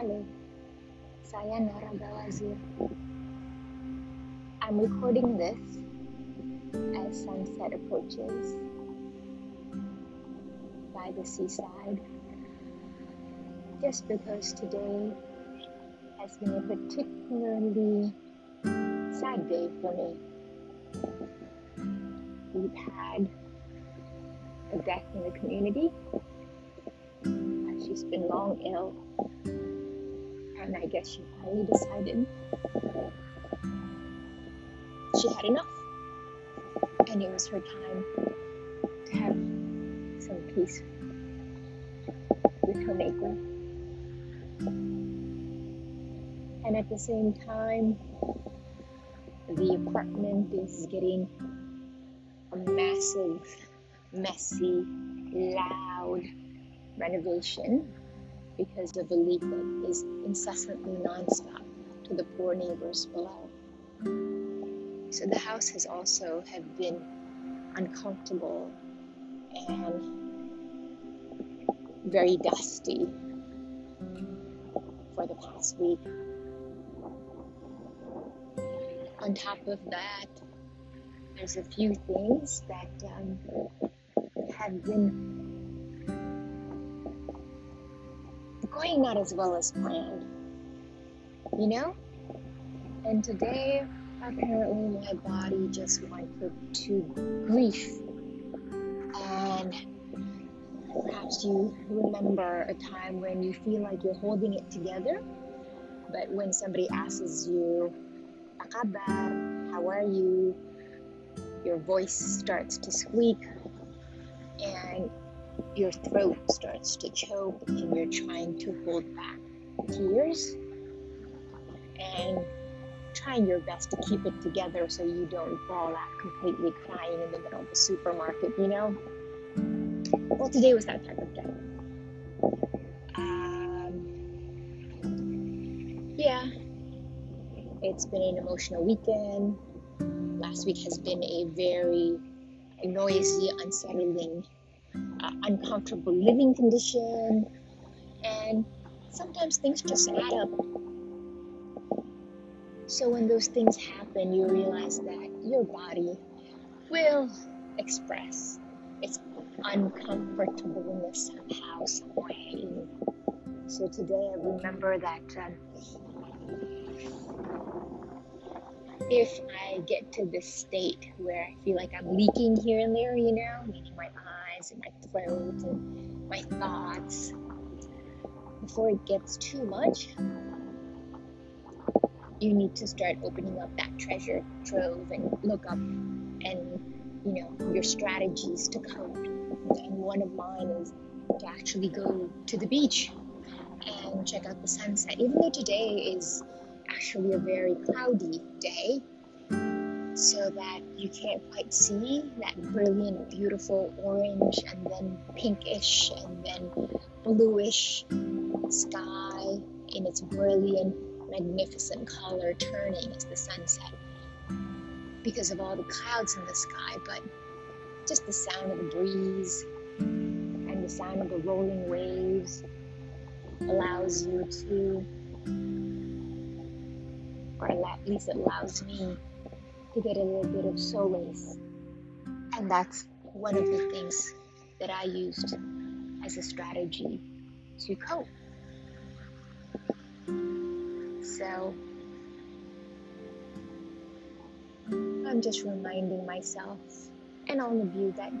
Halo, saya Nora Bawazir. I'm recording this as sunset approaches by the seaside just because today has been a particularly sad day for me. We've had a death in the community. She's been long ill, and I guess she finally decided she had enough, and it was her time to have some peace with her maker. And at the same time, the apartment is getting a massive, messy, loud renovation because of a leak that is incessantly nonstop to the poor neighbors below. So the house has also have been uncomfortable and very dusty for the past week. On top of that, there's a few things that um, have been going not as well as planned, you know? And today, apparently, my body just went to grief. And perhaps you remember a time when you feel like you're holding it together, but when somebody asks you, Akabar, how are you? Your voice starts to squeak and your throat starts to choke and you're trying to hold back tears and trying your best to keep it together so you don't fall out completely crying in the middle of the supermarket, you know? Well, today was that type of day. Um, yeah, it's been an emotional weekend. Last week has been a very noisy, unsettling uh, uncomfortable living condition, and sometimes things just add up. So when those things happen, you realize that your body will express its uncomfortableness somehow, some way. So today I remember that um, if I get to this state where I feel like I'm leaking here and there, you know, and my throat and my thoughts, before it gets too much, you need to start opening up that treasure trove and look up and, you know, your strategies to cope. And one of mine is to actually go to the beach and check out the sunset. Even though today is actually a very cloudy day, so that you can't quite see that brilliant, beautiful orange and then pinkish and then bluish sky in its brilliant, magnificent color turning as the sun set because of all the clouds in the sky, but just the sound of the breeze and the sound of the rolling waves allows you to, or at least it allows me to get a little bit of solace. And that's one of the things that I used as a strategy to cope. So I'm just reminding myself and all of you that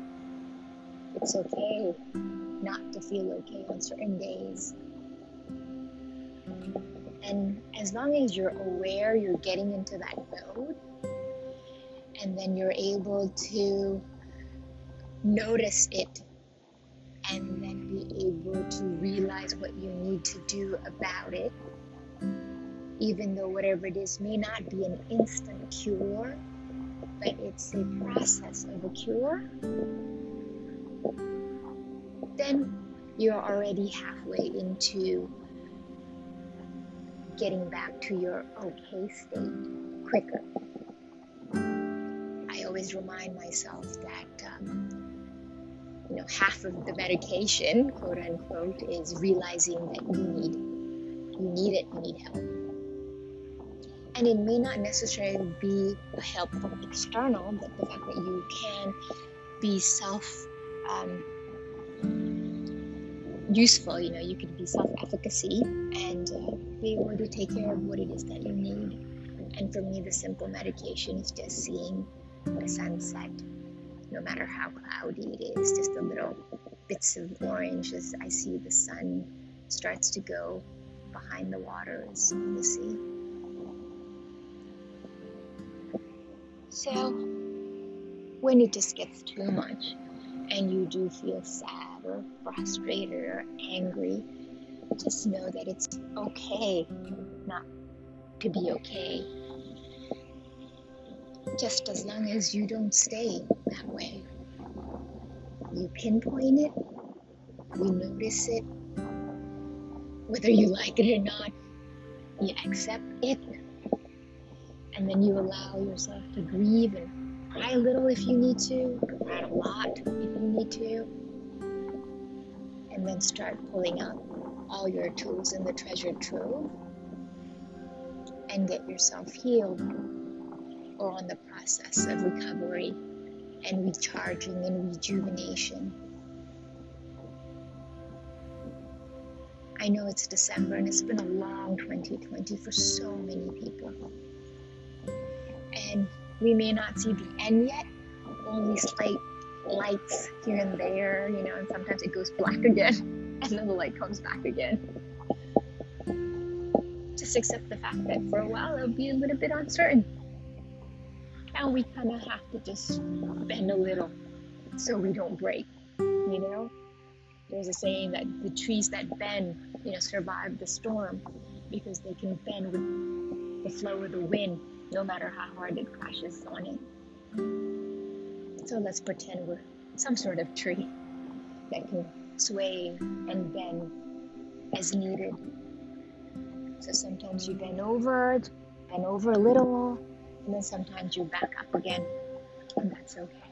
it's okay not to feel okay on certain days. And as long as you're aware you're getting into that mode, and then you're able to notice it and then be able to realize what you need to do about it even though whatever it is may not be an instant cure but it's a process of a cure then you're already halfway into getting back to your okay state quicker always remind myself that um, you know half of the medication, quote unquote, is realizing that you need you need it, you need help. And it may not necessarily be a help from external, but the fact that you can be self um, useful, you know, you can be self efficacy and uh, be able to take care of what it is that you need. And for me, the simple medication is just seeing the sunset, no matter how cloudy it is, just a little bits of orange as I see the sun starts to go behind the waters in the sea. So, when it just gets too much and you do feel sad or frustrated or angry, just know that it's okay not to be okay. Just as long as you don't stay that way. You pinpoint it, you notice it, whether you like it or not, you accept it, and then you allow yourself to grieve and cry a little if you need to, cry a lot if you need to, and then start pulling out all your tools in the treasure trove and get yourself healed on the process of recovery and recharging and rejuvenation. I know it's December and it's been a long 2020 for so many people. And we may not see the end yet, only slight lights here and there, you know, and sometimes it goes black again and then the light comes back again. Just accept the fact that for a while it'll be a little bit uncertain and we kind of have to just bend a little so we don't break, you know? There's a saying that the trees that bend, you know, survive the storm because they can bend with the flow of the wind, no matter how hard it crashes on it. So let's pretend we're some sort of tree that can sway and bend as needed. So sometimes you bend over, bend over a little, and then sometimes you back up again, and that's okay.